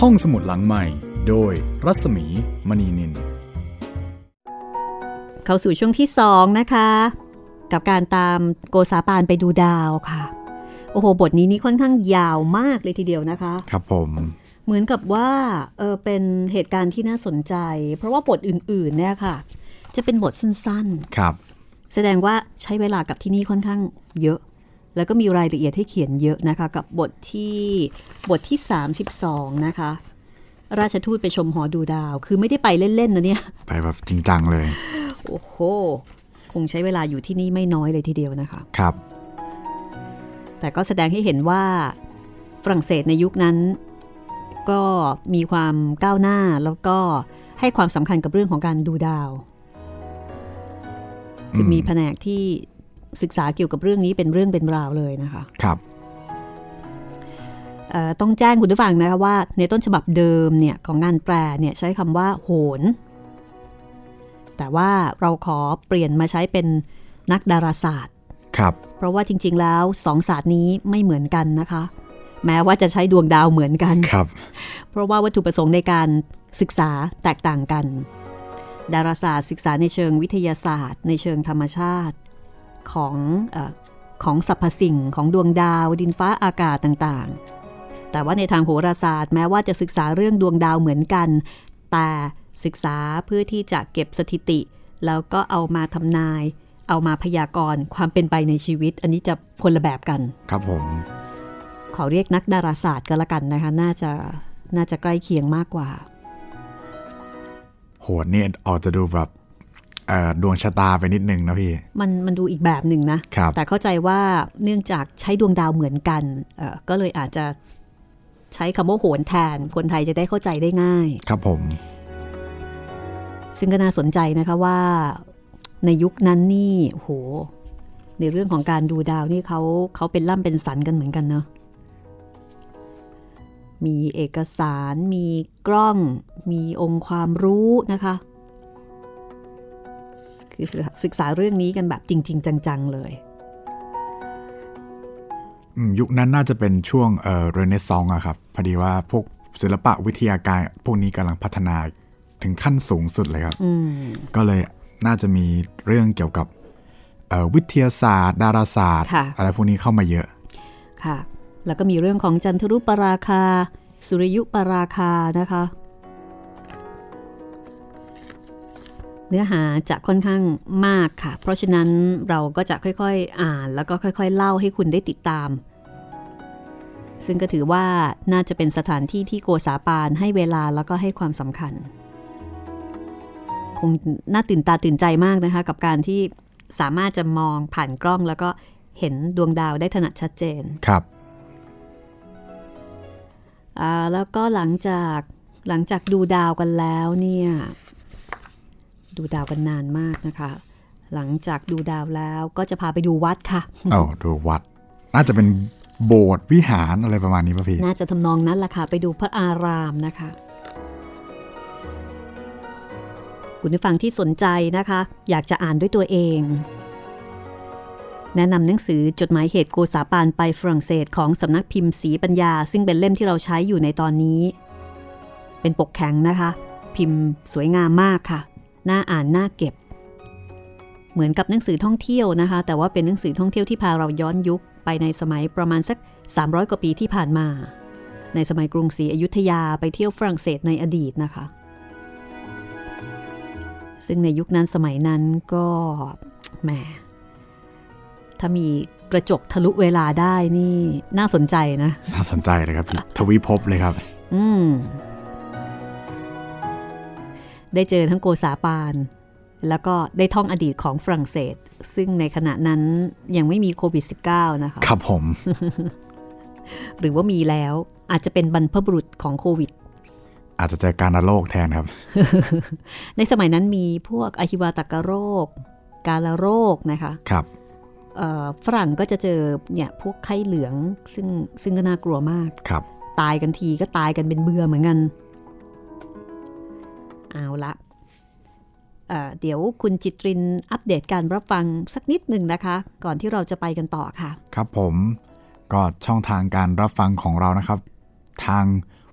ห้องสมุดหลังใหม่ โดยรัศมีมณีนิน เข้าสู่ช่วงที่2นะคะ กับการตามโกซาปานไปดูดาวค่ะ โอ้โห บทนี้นี่ค่อนข้างยาวมากเลยทีเดียวนะคะ ครับผม เหมือนกับว่าเออเป็นเหตุการณ์ที่น่าสนใจ เพราะว่าบทอื่นๆเนี่ยค่ะ จะเป็นบทสั้นครับๆแสดงว่าใช้เวลากับที่นี่ค่อนข้างเยอะ แล้วก็มีรายละเอียดให้เขียนเยอะนะคะ กับบทที่บทที่ 32 นะคะ ราชทูตไปชมหอดูดาว คือไม่ได้ไปเล่น ๆ นะเนี่ย ไปแบบจริงจังเลย โอ้โห คงใช้เวลาอยู่ที่นี่ไม่น้อยเลยทีเดียวนะคะ ครับ แต่ก็แสดงให้เห็นว่าฝรั่งเศสในยุคนั้น ก็มีความก้าวหน้าแล้วก็ให้ความสำคัญกับเรื่องของการดูดาวคือมีแผนกที่ ศึกษาเกี่ยวกับเรื่องนี้เป็นเรื่องเป็นราวเลยนะคะครับเอ่อต้องแจ้งคุณผู้ฟังนะคะว่า ในต้นฉบับเดิมเนี่ยของงานแปลเนี่ยใช้คำว่า โหน แต่ว่าเราขอเปลี่ยนมาใช้เป็นนักดาราศาสตร์ครับเพราะว่าจริง ๆ แล้วสองศาสตร์นี้ไม่เหมือนกันนะคะ แม้ว่าจะใช้ดวงดาวเหมือนกันครับ เพราะว่าวัตถุประสงค์ในการศึกษาแตกต่างกัน ดาราศาสตร์ศึกษาในเชิงวิทยาศาสตร์ ในเชิงธรรมชาติ ของเออของสรรพสิ่งของดวงดาว ดินฟ้าอากาศต่างๆ แต่ว่าในทางโหราศาสตร์แม้ว่าจะศึกษาเรื่องดวงดาวเหมือนกัน แต่ศึกษาเพื่อที่จะเก็บสถิติ แล้วก็เอามาทำนาย เอามาพยากรณ์ความเป็นไปในชีวิต อันนี้จะคนละแบบกัน ครับผม ขอเรียกนักดาราศาสตร์ก็แล้วกันนะคะ น่าจะน่าจะใกล้เคียงมากกว่า โหดเนี่ยออกจะดูแบบเอ่อ ดวงชะตาไปนิดนึงนะพี่ มันมันดูอีกแบบหนึ่งนะครับแต่เข้าใจว่าเนื่องจากใช้ดวงดาวเหมือนกันเอ่อก็เลยอาจจะใช้คำว่าโหนแทน คนไทยจะได้เข้าใจได้ง่าย ครับผม ซึ่งก็น่าสนใจนะคะว่า ในยุคนั้นนี่โห ในเรื่องของการดูดาวนี่เขาเขาเป็นล่ำเป็นสันกันเหมือนกันเนาะมีเอกสาร มีกล้อง มีองค์ความรู้นะคะคือ ศึกษาเรื่องนี้กันแบบจริง ๆ จัง ๆ เลยอืมยุคนั้นน่าจะเป็นช่วงเอ่อเรเนซองส์อะครับ พอดีว่าพวกศิลปะวิทยาการพวกนี้กำลังพัฒนาถึงขั้นสูงสุดเลยครับอืมก็เลยน่าจะมีเรื่องเกี่ยวกับเอ่อวิทยาศาสตร์ ดาราศาสตร์ค่ะอะไรพวกนี้เข้ามาเยอะ ค่ะ แล้วก็มีเรื่องของจันทรุปราคา สุริยุปราคานะคะ เนื้อหาจะค่อนข้างมากค่ะ เพราะฉะนั้นเราก็จะค่อยๆอ่าน แล้วก็ค่อยๆ เล่าให้คุณได้ติดตาม ซึ่งก็ถือว่าน่าจะเป็นสถานที่ที่โกษาปานให้เวลาแล้วก็ให้ความสำคัญ คงน่าตื่นตาตื่นใจมากนะคะ กับการที่สามารถจะมองผ่านกล้องแล้วก็เห็นดวงดาวได้ถนัดชัดเจน ครับอ่าแล้วก็หลังจากหลังจากดูดาวกันแล้วเนี่ย ดูดาวกันนานมากนะคะ หลังจากดูดาวแล้วก็จะพาไปดูวัดค่ะเอ้าดูวัด น่าจะเป็นโบสถ์วิหารอะไรประมาณนี้ป่ะพี่ น่าจะทำนองนั้นแหละค่ะ ไปดูพระอารามนะคะ คุณผู้ฟังที่สนใจนะคะ อยากจะอ่านด้วยตัวเอง แนะนำหนังสือจดหมายเหตุโกษาปานไปฝรั่งเศสของสำนักพิมพ์สีปัญญา ซึ่งเป็นเล่มที่เราใช้อยู่ในตอนนี้ เป็นปกแข็งนะคะ พิมพ์สวยงามมากค่ะ น่าอ่านน่าเก็บ เหมือนกับหนังสือท่องเที่ยวนะคะ แต่ว่าเป็นหนังสือท่องเที่ยวที่พาเราย้อนยุคไปในสมัยประมาณสัก 300 กว่าปีที่ผ่านมา ในสมัยกรุงศรีอยุธยาไปเที่ยวฝรั่งเศสในอดีตนะคะ ซึ่งในยุคนั้นสมัยนั้นก็แหมถ้ามีกระจกทะลุเวลาได้นี่น่าสนใจนะ น่าสนใจเลยครับพี่ทวิภพเลยครับ อืม ได้เจอทั้งโกษาปาน แล้วก็ได้ท่องอดีตของฝรั่งเศส ซึ่งในขณะนั้นยังไม่มีโควิด -19 นะคะ ครับผม หรือว่ามีแล้วอาจจะเป็นบรรพบุรุษของโควิด อาจจะเจอการระโรคแทนครับ ในสมัยนั้นมีพวกอหิวาตกโรค กาลโรคนะคะ ครับเอ่อฝรั่งก็จะเจอเนี่ยพวกไข้เหลืองซึ่งซึ่งก็น่ากลัวมาก ครับ ตายกันทีก็ตายกันเป็นเบื่อเหมือนกัน เอาละเเดี๋ยวคุณจิตรินอัปเดตการรับฟังสักนิดหนึ่งนะคะ ก่อนที่เราจะไปกันต่อค่ะ ครับผมก็ช่องทางการรับฟังของเรานะครับ ทาง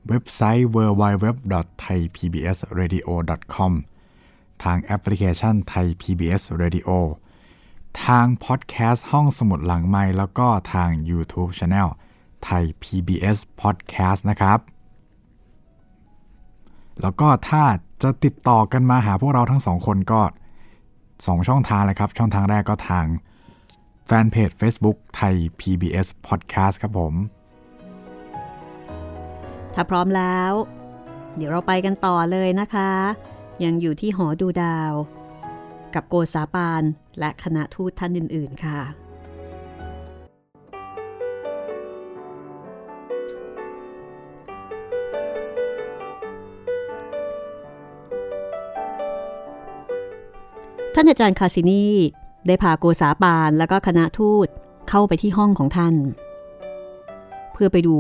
เว็บไซต์ www.thaipbsradio.com ทางแอปพลิเคชัน Thai PBS Radio ทางพอดแคสต์ห้องสมุดหลังไม้แล้วก็ทาง YouTube Channel ไทย PBS Podcast นะครับ แล้วก็ถ้า จะติดต่อกันมาหาพวกเราทั้งสองคนก็ 2 ช่องทางเลยครับ ช่องทางแรกก็ทางแฟนเพจ Facebook ไทย PBS Podcast ครับผม ถ้าพร้อมแล้ว เดี๋ยวเราไปกันต่อเลยนะคะ ยังอยู่ที่หอดูดาว กับโกษาปานและคณะทูตท่านอื่น ๆ ค่ะ ท่านอาจารย์คาสินีได้พาโกษาปานและก็คณะทูตเข้าไปที่ห้องของท่าน เพื่อไปดู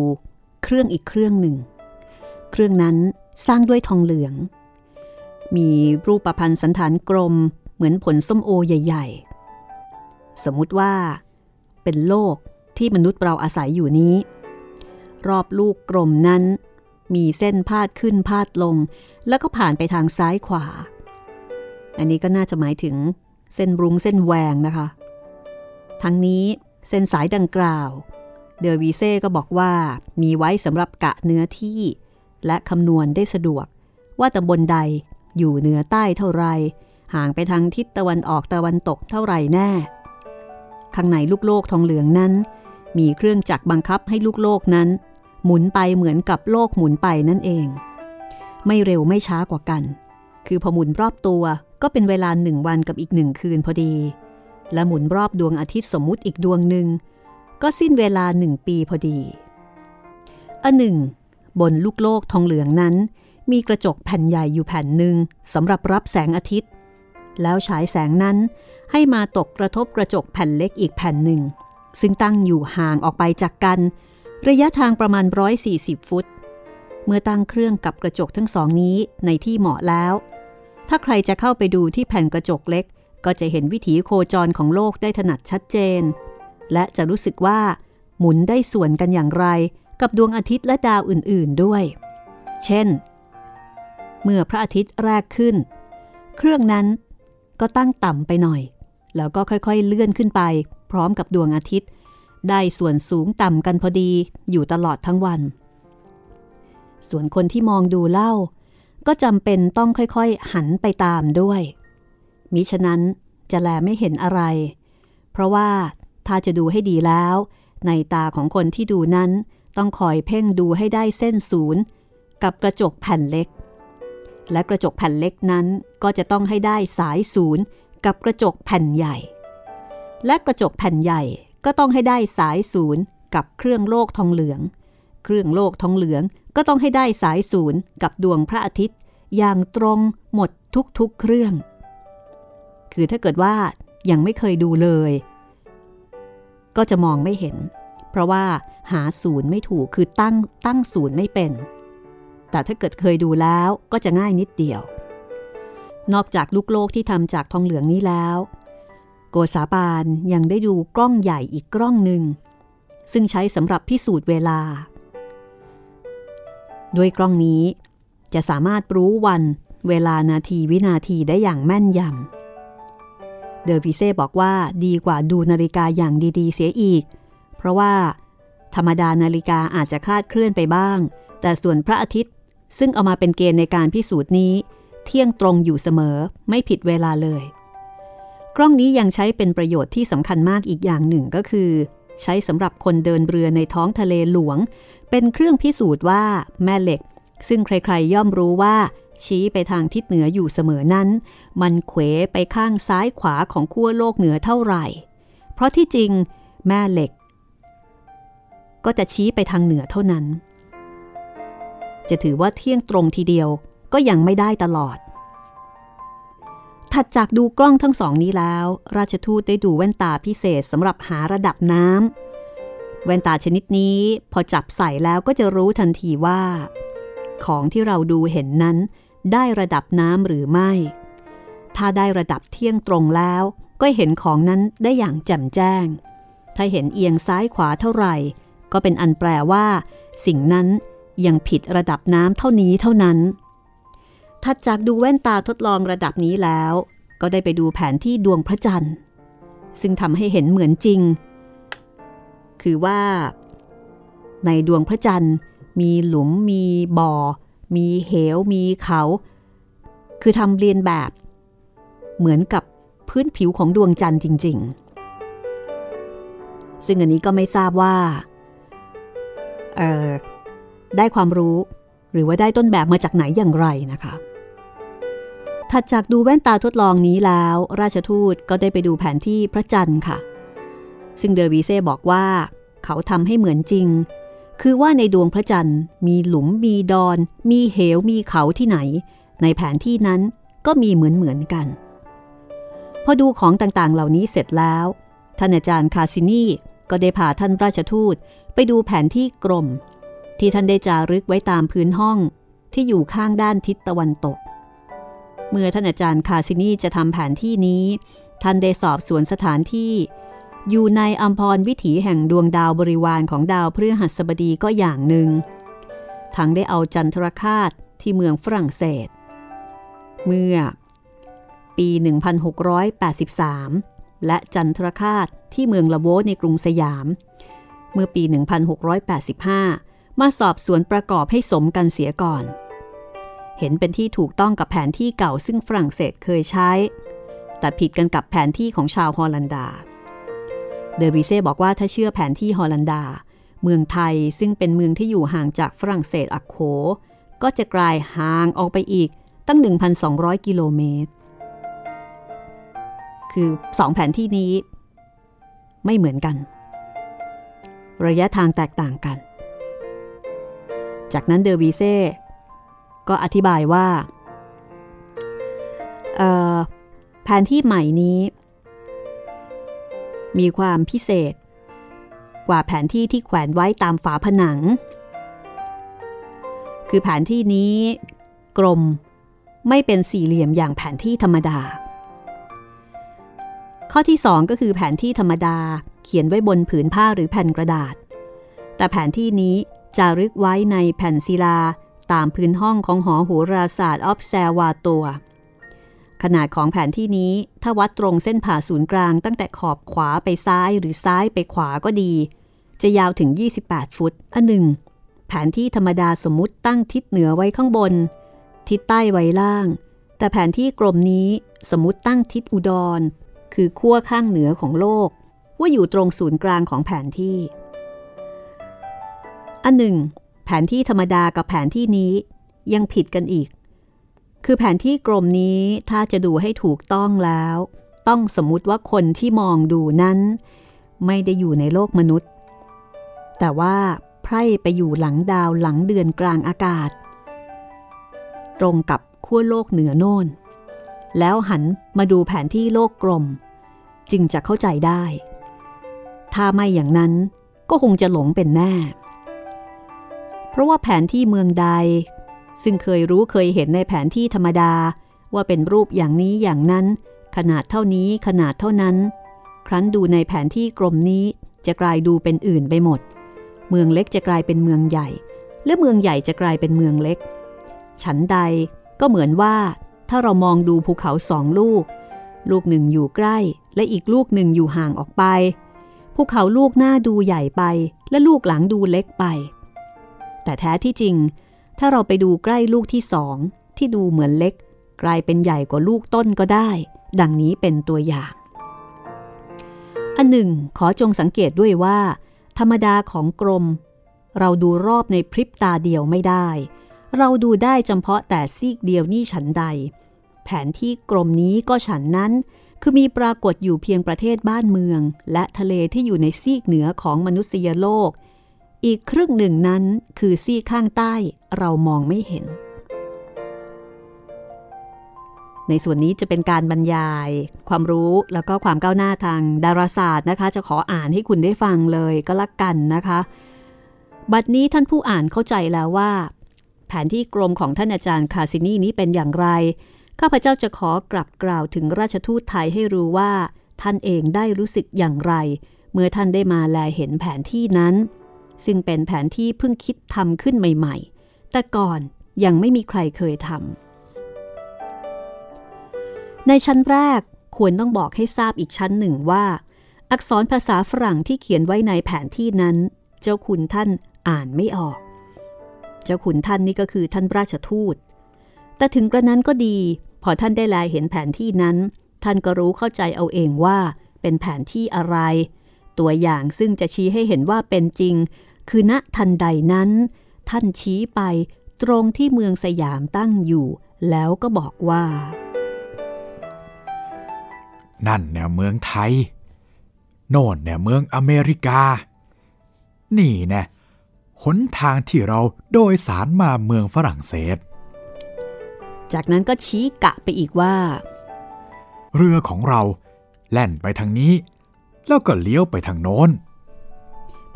เครื่องอีกเครื่องหนึ่ง เครื่องนั้นสร้างด้วยทองเหลือง มีรูปประพันธ์สันฐานกลมเหมือนผลส้มโอใหญ่ ๆ สมมุติว่า เป็นโลกที่มนุษย์เราอาศัยอยู่นี้ รอบลูกกลมนั้น มีเส้นพาดขึ้นพาดลง แล้วก็ผ่านไปทางซ้ายขวา อันนี้ก็น่าจะหมายถึงเส้นรุ้งเส้นแหวงนะคะ ทั้งนี้เส้นสายดังกล่าว เดอวีเซ่ก็บอกว่ามีไว้สำหรับกะเนื้อที่ และคำนวณได้สะดวก ว่าตำบลใดอยู่เหนือใต้เท่าไร ห่างไปทางทิศตะวันออกตะวันตกเท่าไรแน่ ข้างในลูกโลกทองเหลืองนั้น มีเครื่องจักรบังคับให้ลูกโลกนั้น หมุนไปเหมือนกับโลกหมุนไปนั่นเอง ไม่เร็วไม่ช้ากว่ากัน คือพอหมุนรอบตัว ก็เป็นเวลาหนึ่งวันกับอีกหนึ่งคืนพอดี และหมุนรอบดวงอาทิตย์สมมุติอีกดวงหนึ่ง ก็สิ้นเวลาหนึ่งปีพอดีอันหนึ่ง บนลูกโลกทองเหลืองนั้น มีกระจกแผ่นใหญ่อยู่แผ่นหนึ่งสำหรับรับแสงอาทิตย์ แล้วฉายแสงนั้นให้มาตกกระทบกระจกแผ่นเล็กอีกแผ่นหนึ่ง ซึ่งตั้งอยู่ห่างออกไปจากกัน ระยะทางประมาณ 140 ฟุต เมื่อตั้งเครื่องกับกระจกทั้งสองนี้ในที่เหมาะแล้ว ถ้าใครจะเข้าไปดูที่แผ่นกระจกเล็ก ก็จะเห็นวิถีโคจรของโลกได้ถนัดชัดเจน และจะรู้สึกว่า หมุนได้ส่วนกันอย่างไร กับดวงอาทิตย์และดาวอื่น ๆด้วย เช่น เมื่อพระอาทิตย์แรกขึ้น เครื่องนั้นก็ตั้งต่ำไปหน่อย แล้วก็ค่อยๆเลื่อนขึ้นไป พร้อมกับดวงอาทิตย์ ได้ส่วนสูงต่ำกันพอดีอยู่ตลอดทั้งวัน ส่วนคนที่มองดูเล่า ก็จำเป็นต้องค่อยๆหันไปตามด้วย มิฉะนั้นจะแลไม่เห็นอะไร เพราะว่าถ้าจะดูให้ดีแล้ว ในตาของคนที่ดูนั้น ต้องคอยเพ่งดูให้ได้เส้นศูนย์ กับกระจกแผ่นเล็ก และกระจกแผ่นเล็กนั้นก็จะต้องให้ได้สายศูนย์ กับกระจกแผ่นใหญ่ และกระจกแผ่นใหญ่ก็ต้องให้ได้สายศูนย์ กับเครื่องโลกทองเหลือง เครื่องโลกทองเหลือง ก็ต้องให้ได้สายศูนย์กับดวงพระอาทิตย์ อย่างตรงหมดทุกๆเครื่อง คือถ้าเกิดว่ายังไม่เคยดูเลย ก็จะมองไม่เห็น เพราะว่าหาศูนย์ไม่ถูกคือตั้งตั้งศูนย์ไม่เป็น แต่ถ้าเกิดเคยดูแล้วก็จะง่ายนิดเดียว นอกจากลูกโลกที่ทำจากทองเหลืองนี้แล้ว โกษาปานยังได้ดูกล้องใหญ่อีกกล้องหนึ่งซึ่งใช้สำหรับพิสูจน์เวลา ด้วยกล้องนี้ จะสามารถรู้วันเวลานาทีวินาทีได้อย่างแม่นยำ เดอพิเซ่บอกว่าดีกว่าดูนาฬิกาอย่างดีๆ เสียอีก เพราะว่า ธรรมดานาฬิกาอาจจะคลาดเคลื่อนไปบ้าง แต่ส่วนพระอาทิตย์ ซึ่งเอามาเป็นเกณฑ์ในการพิสูจน์นี้ เที่ยงตรงอยู่เสมอไม่ผิดเวลาเลย กล้องนี้ยังใช้เป็นประโยชน์ที่สำคัญมากอีกอย่างหนึ่งก็คือ ใช้สำหรับคนเดินเรือในท้องทะเลหลวง เป็นเครื่องพิสูจน์ว่าแม่เหล็ก ซึ่งใครๆย่อมรู้ว่า ชี้ไปทางทิศเหนืออยู่เสมอนั้น มันเขวไปข้างซ้ายขวาของขั้วโลกเหนือเท่าไหร่ เพราะที่จริงแม่เหล็ก ก็จะชี้ไปทางเหนือเท่านั้น จะถือว่าเที่ยงตรงทีเดียวก็ยังไม่ได้ตลอด ถัดจากดูกล้องทั้งสองนี้แล้ว ราชทูตได้ดูแว่นตาพิเศษสำหรับหาระดับน้ำแว่นตาชนิดนี้พอจับใส่แล้วก็จะรู้ทันทีว่า ของที่เราดูเห็นนั้น ได้ระดับน้ำหรือไม่ ถ้าได้ระดับเที่ยงตรงแล้ว ก็เห็นของนั้นได้อย่างแจ่มแจ้ง ถ้าเห็นเอียงซ้ายขวาเท่าไหร่ ก็เป็นอันแปลว่า สิ่งนั้นยังผิดระดับน้ำเท่านี้เท่านั้น ถัดจากดูแว่นตาทดลองระดับนี้แล้ว ก็ได้ไปดูแผนที่ดวงพระจันทร์ ซึ่งทำให้เห็นเหมือนจริง คือว่า ในดวงพระจันทร์ มีหลุมมีบ่อ มีเหว มีเขา คือทำเรียนแบบ เหมือนกับพื้นผิวของดวงจันทร์จริง ๆ ซึ่งอันนี้ก็ไม่ทราบว่าได้ความรู้หรือว่าได้ต้นแบบมาจากไหนอย่างไรนะคะ ถัดจากดูแว่นตาทดลองนี้แล้ว ราชทูตก็ได้ไปดูแผนที่พระจันทร์ค่ะ ซึ่งเดอวีเซ่บอกว่า เขาทำให้เหมือนจริง คือว่าในดวงพระจันทร์มีหลุมมีดอน มีเหวมีเขาที่ไหน ในแผนที่นั้นก็มีเหมือนเหมือนกัน พอดูของต่างๆเหล่านี้เสร็จแล้ว ท่านอาจารย์คาซินีก็ได้พาท่านราชทูตไปดูแผนที่กลม ที่ท่านได้จารึกไว้ตามพื้นห้องที่อยู่ข้างด้านทิศตะวันตก เมื่อท่านอาจารย์คาซินีจะทำแผนที่นี้ ท่านได้สอบสวนสถานที่ อยู่ในอัมพรวิถีแห่งดวงดาวบริวารของดาวพฤหัสบดีก็อย่างหนึ่ง ทั้งได้เอาจันทรคาตที่เมืองฝรั่งเศส เมื่อ ปี 1683 และจันทรคาตที่เมืองละโวในกรุงสยาม เมื่อปี 1685 มาสอบสวนประกอบให้สมกันเสียก่อน เห็นเป็นที่ถูกต้องกับแผนที่เก่าซึ่งฝรั่งเศสเคยใช้ แต่ผิดกันกับแผนที่ของชาวฮอลันดา เดอวิเซ่บอกว่าถ้าเชื่อแผนที่ฮอลันดา เมืองไทยซึ่งเป็นเมืองที่อยู่ห่างจากฝรั่งเศสอักโขก็จะกลายห่างออกไปอีกตั้ง 1,200 กิโลเมตร คือสองแผนที่นี้ ไม่เหมือนกัน ระยะทางแตกต่างกัน จากนั้นเดอวีเซ่ ก็อธิบายว่าแผนที่ใหม่นี้ มีความพิเศษ กว่าแผนที่ที่แขวนไว้ตามฝาผนัง คือแผนที่นี้กลมไม่เป็นสี่เหลี่ยมอย่างแผนที่ธรรมดา ข้อที่ 2 ก็คือแผนที่ธรรมดาเขียนไว้บนผืนผ้าหรือแผ่นกระดาษ แต่แผนที่นี้จารึกไว้ในแผ่นศิลา ตามพื้นห้องของหอโหราศาสตร์ออฟแซวาตัว ขนาดของแผนที่นี้ถ้าวัดตรงเส้นผ่าศูนย์กลางตั้งแต่ขอบขวาไปซ้ายหรือซ้ายไปขวาก็ดี จะยาวถึง 28 ฟุต อันหนึ่ง แผนที่ธรรมดาสมมุติตั้งทิศเหนือไว้ข้างบน ทิศใต้ไว้ล่าง แต่แผนที่กลมนี้สมมติตั้งทิศอุดร คือขั้วข้างเหนือของโลก ว่าอยู่ตรงศูนย์กลางของแผนที่ อันหนึ่ง แผนที่ธรรมดากับแผนที่นี้ยังผิดกันอีก คือแผนที่กลมนี้ถ้าจะดูให้ถูกต้องแล้ว ต้องสมมุติว่าคนที่มองดูนั้น ไม่ได้อยู่ในโลกมนุษย์ แต่ว่าไพร่ไปอยู่หลังดาวหลังเดือนกลางอากาศ ตรงกับขั้วโลกเหนือโน่น แล้วหันมาดูแผนที่โลกกลม จึงจะเข้าใจได้ ถ้าไม่อย่างนั้นก็คงจะหลงเป็นแน่ ราะว่าแผนที่เมืองใด ซึ่งเคยรู้เคยเห็นในแผนที่ธรรมดา ว่าเป็นรูปอย่างนี้อย่างนั้น ขนาดเท่านี้ขนาดเท่านั้น ครั้นดูในแผนที่กลมนี้จะกลายดูเป็นอื่นไปหมด เมืองเล็กจะกลายเป็นเมืองใหญ่ และเมืองใหญ่จะกลายเป็นเมืองเล็ก ฉันใดก็เหมือนว่า ถ้าเรามองดูภูเขาสองลูก ลูกหนึ่งอยู่ใกล้ และอีกลูกหนึ่งอยู่ห่างออกไปภูเขาลูกหน้าดูใหญ่ไป และลูกหลังดูเล็กไป แต่แท้ที่จริง ถ้าเราไปดูใกล้ลูกที่สองที่ดูเหมือนเล็ก กลายเป็นใหญ่กว่าลูกต้นก็ได้ ดังนี้เป็นตัวอย่าง อันหนึ่ง ขอจงสังเกตด้วยว่า ธรรมดาของกรม เราดูรอบในพริบตาเดียวไม่ได้ เราดูได้เฉพาะแต่ซีกเดียวนี่ฉันใด แผนที่กรมนี้ก็ฉันนั้นคือมีปรากฏอยู่เพียงประเทศบ้านเมือง และทะเลที่อยู่ในซีกเหนือของมนุษยโลก อีกครึ่งหนึ่งนั้นคือซี่ข้างใต้เรามองไม่เห็น ในส่วนนี้จะเป็นการบรรยาย ความรู้แล้วก็ความก้าวหน้าทางดาราศาสตร์นะคะ จะขออ่านให้คุณได้ฟังเลยก็แล้วกันนะคะ บัดนี้ท่านผู้อ่านเข้าใจแล้วว่า แผนที่กรมของท่านอาจารย์คาซินีนี้เป็นอย่างไร ข้าพเจ้าจะขอกลับกล่าวถึงราชทูตไทยให้รู้ว่า ท่านเองได้รู้สึกอย่างไร เมื่อท่านได้มาแลเห็นแผนที่นั้น ซึ่งเป็นแผนที่เพิ่งคิดทำขึ้นใหม่ ๆ แต่ก่อนยังไม่มีใครเคยทำในชั้นแรกควรต้องบอกให้ทราบอีกชั้นหนึ่งว่า อักษรภาษาฝรั่งที่เขียนไว้ในแผนที่นั้น เจ้าคุณท่านอ่านไม่ออก เจ้าคุณท่านนี่ก็คือท่านราชทูต แต่ถึงกระนั้นก็ดี พอท่านได้แลเห็นแผนที่นั้น ท่านก็รู้เข้าใจเอาเองว่าเป็นแผนที่อะไร ตัวอย่างซึ่งจะชี้ให้เห็นว่าเป็นจริง คือณทันใดนั้น ท่านชี้ไปตรงที่เมืองสยามตั้งอยู่ แล้วก็บอกว่า นั่นเนี่ยเมืองไทย โน่นเนี่ยเมืองอเมริกา นี่แน่หนทางที่เราโดยสารมาเมืองฝรั่งเศส จากนั้นก็ชี้กะไปอีกว่า เรือของเราแล่นไปทางนี้ แล้วก็เลี้ยวไปทางโน้นพ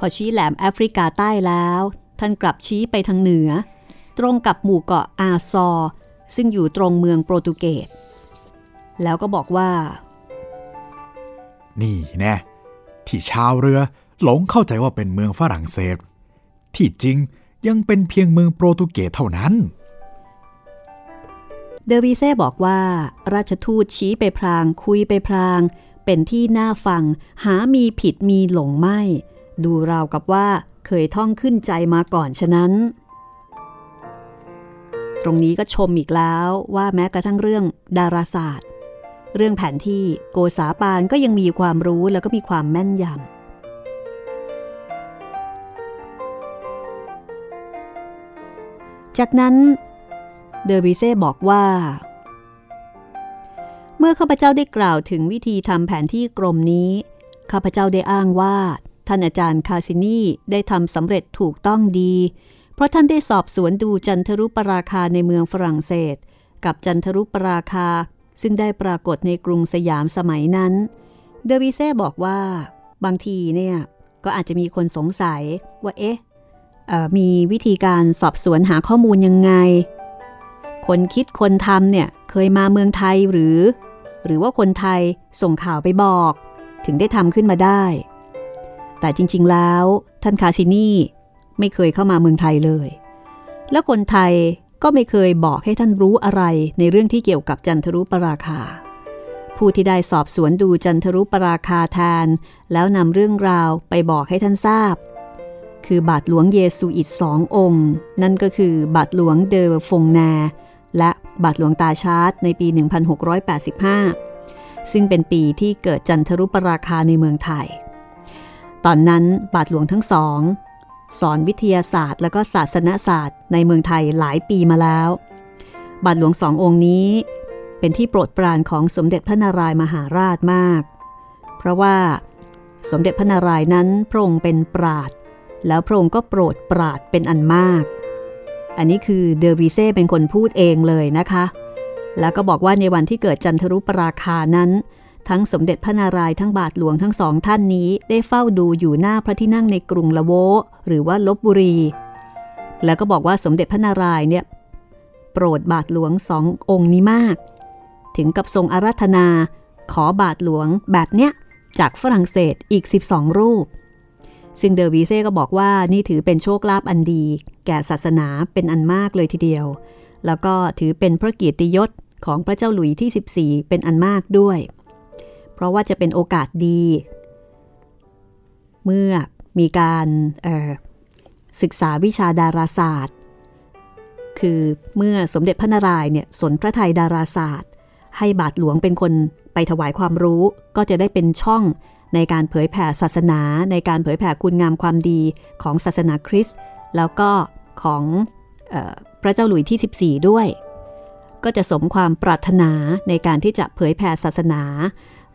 อชี้แหลมแอฟริกาใต้แล้ว ท่านกลับชี้ไปทางเหนือ ตรงกับหมู่เกาะอาซอร์ซึ่งอยู่ตรงเมืองโปรตุเกส แล้วก็บอกว่า นี่แน่ที่ชาวเรือหลงเข้าใจว่าเป็นเมืองฝรั่งเศส ที่จริงยังเป็นเพียงเมืองโปรตุเกสเท่านั้น เดอวีเซ่บอกว่า ราชทูตชี้ไปพรางคุยไปพราง เป็นที่น่าฟังหามีผิดมีหลงไม่ ดูราวกับว่าเคยท่องขึ้นใจมาก่อนฉะนั้น ตรงนี้ก็ชมอีกแล้วว่าแม้กระทั่งเรื่องดาราศาสตร์ เรื่องแผนที่โกษาปานก็ยังมีความรู้แล้วก็มีความแม่นยำจากนั้นเดอวิเซ่บอกว่า เมื่อข้าพเจ้าได้กล่าวถึงวิธีทำแผนที่กรมนี้ ข้าพเจ้าได้อ้างว่า ท่านอาจารย์คาซินีได้ทำสำเร็จถูกต้องดี เพราะท่านได้สอบสวนดูจันทรุปราคาในเมืองฝรั่งเศส กับจันทรุปราคา ซึ่งได้ปรากฏในกรุงสยามสมัยนั้น เดอวิเซ่บอกว่า บางทีเนี่ยก็อาจจะมีคนสงสัยว่าเอ๊ะมีวิธีการสอบสวนหาข้อมูลยังไง คนคิดคนทำเนี่ยเคยมาเมืองไทยหรือ หรือว่าคนไทยส่งข่าวไปบอก ถึงได้ทำขึ้นมาได้ แต่จริง ๆ แล้วท่านคาชินี่ไม่เคยเข้ามาเมืองไทยเลย และคนไทยก็ไม่เคยบอกให้ท่านรู้อะไรในเรื่องที่เกี่ยวกับจันทรุปราคา ผู้ที่ได้สอบสวนดูจันทรุปราคาแทน แล้วนำเรื่องราวไปบอกให้ท่านทราบ คือบาทหลวงเยซูอิตสององค์ นั่นก็คือบาทหลวงเดอฟงนา และบาทหลวงตาชาร์ตในปี 1685 ซึ่งเป็นปีที่เกิดจันทรุปราคาในเมืองไทย ตอนนั้นบาทหลวงทั้งสอง สอนวิทยาศาสตร์ และก็ศาสนศาสตร์ในเมืองไทยหลายปีมาแล้ว บาทหลวงสององค์นี้ เป็นที่โปรดปรานของสมเด็จพระนารายมหาราชมาก เพราะว่าสมเด็จพระนารายณ์นั้นพระองค์เป็นปราดแล้วพระองค์ก็โปรดปราดเป็นอันมาก อันนี้คือเดอวิเซ่เป็นคนพูดเองเลยนะคะ แล้วก็บอกว่าในวันที่เกิดจันทรุปราคานั้น ทั้งสมเด็จพระนารายณ์ทั้งบาทหลวงทั้งสองท่านนี้ได้เฝ้าดูอยู่หน้าพระที่นั่งในกรุงละโว หรือว่าลบบุรี แล้วก็บอกว่าสมเด็จพระนารายณ์เนี่ยโปรดบาทหลวงสององค์นี้มาก ถึงกับทรงอาราธนา ขอบาทหลวงแบบเนี้ยจากฝรั่งเศสอีก 12 รูป ซึ่งเดอวีเซ่ก็บอกว่านี่ถือเป็นโชคลาภอันดี แก่ศาสนาเป็นอันมากเลยทีเดียว แล้วก็ถือเป็นพระเกียรติยศของพระเจ้าหลุยที่ 14 เป็นอันมากด้วย ราะว่าจะเป็นโอกาสดี เมื่อมีการศึกษาวิชาดาราศาสตร์ คือเมื่อสมเด็จพระนารายณ์เนี่ยสนพระไทยดาราศาสตร์ ให้บาทหลวงเป็นคนไปถวายความรู้ก็จะได้เป็นช่องในการเผยแผ่ศาสนา ในการเผยแผ่คุณงามความดีของศาสนาคริสต์แล้วก็ของออพระเจ้าหลุยที่ 14 ด้วย ก็จะสมความปรารถนาในการที่จะเผยแผ่ศาสนา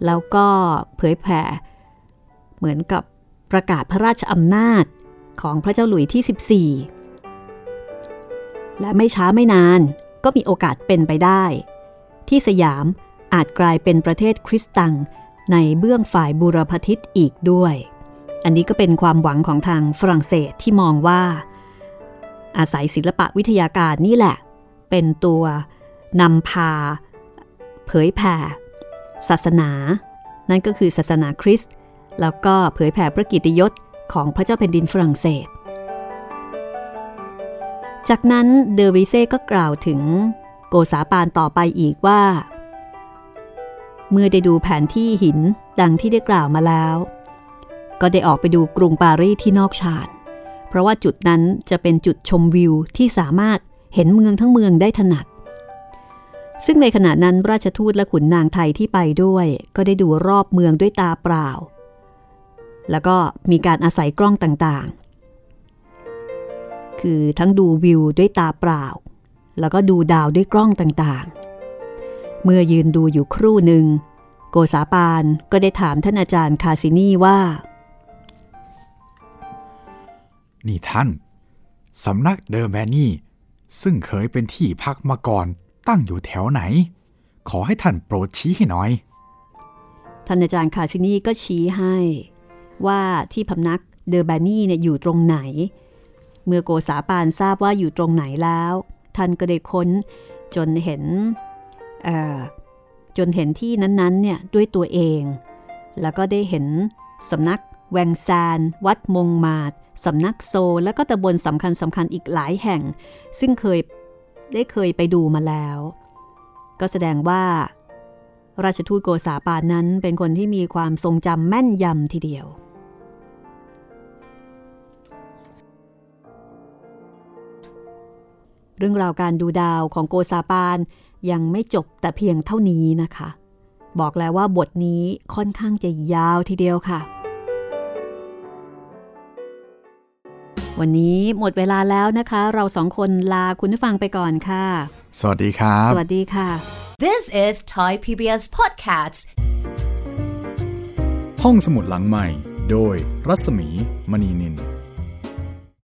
แล้วก็เผยแผ่เหมือนกับประกาศพระราชอำนาจของพระเจ้าหลุยที่ 14 และไม่ช้าไม่นานก็มีโอกาสเป็นไปได้ ที่สยามอาจกลายเป็นประเทศคริสตังในเบื้องฝ่ายบูรพทิศอีกด้วย อันนี้ก็เป็นความหวังของทางฝรั่งเศสที่มองว่า อาศัยศิลปะวิทยาการนี่แหละ เป็นตัวนำพา เผยแผ่ ศาสนา นั่นก็คือศาสนาคริสต์แล้วก็เผยแผ่พระกิตยศของพระเจ้าแผ่นดินฝรั่งเศส จากนั้นเดอวิเซ่ก็กล่าวถึงโกษาปานต่อไปอีกว่า เมื่อได้ดูแผนที่หินดังที่ได้กล่าวมาแล้ว ก็ได้ออกไปดูกรุงปารีสที่นอกชานเพราะว่าจุดนั้นจะเป็นจุดชมวิวที่สามารถเห็นเมืองทั้งเมืองได้ถนัด ซึ่งในขณะนั้นราชทูตและขุนนางไทยที่ไปด้วย ก็ได้ดูรอบเมืองด้วยตาเปล่า แล้วก็มีการอาศัยกล้องต่างๆ คือทั้งดูวิวด้วยตาเปล่า แล้วก็ดูดาวด้วยกล้องต่างๆ เมื่อยืนดูอยู่ครู่หนึ่ง โกษาปานก็ได้ถามท่านอาจารย์คาซินีว่า นี่ท่านสำนักเดอร์แมนี่ ซึ่งเคยเป็นที่พักมาก่อน ตั้งอยู่แถวไหน ขอให้ท่านโปรดชี้ให้หน่อย ท่านอาจารย์คาซินีก็ชี้ให้ ว่าที่พำนักเดอร์แบนนี่เนี่ยอยู่ตรงไหน เมื่อโกษาปานทราบว่าอยู่ตรงไหนแล้ว ท่านก็ได้ค้นจนเห็นจนเห็นที่นั้นๆเนี่ยด้วยตัวเอง แล้วก็ได้เห็นสำนักแวงซาน วัดมงมาดสำนักโซ แล้วก็ตำบลสำคัญสำคัญอีกหลายแห่ง ซึ่งเคย ได้เคยไปดูมาแล้ว ก็แสดงว่า ราชทูตโกษาปานนั้นเป็นคนที่มีความทรงจำแม่นยำทีเดียว เรื่องราวการดูดาวของโกซาปานยังไม่จบแต่เพียงเท่านี้นะคะ บอกแล้วว่าบทนี้ค่อนข้างจะยาวทีเดียวค่ะ วันนี้หมดเวลาแล้วนะคะ เราสองคนลาคุณผู้ฟังไปก่อนค่ะ สวัสดีครับ สวัสดีค่ะ This is Thai PBS Podcasts ห้องสมุดหลังใหม่ โดยรัศมีมณีนิน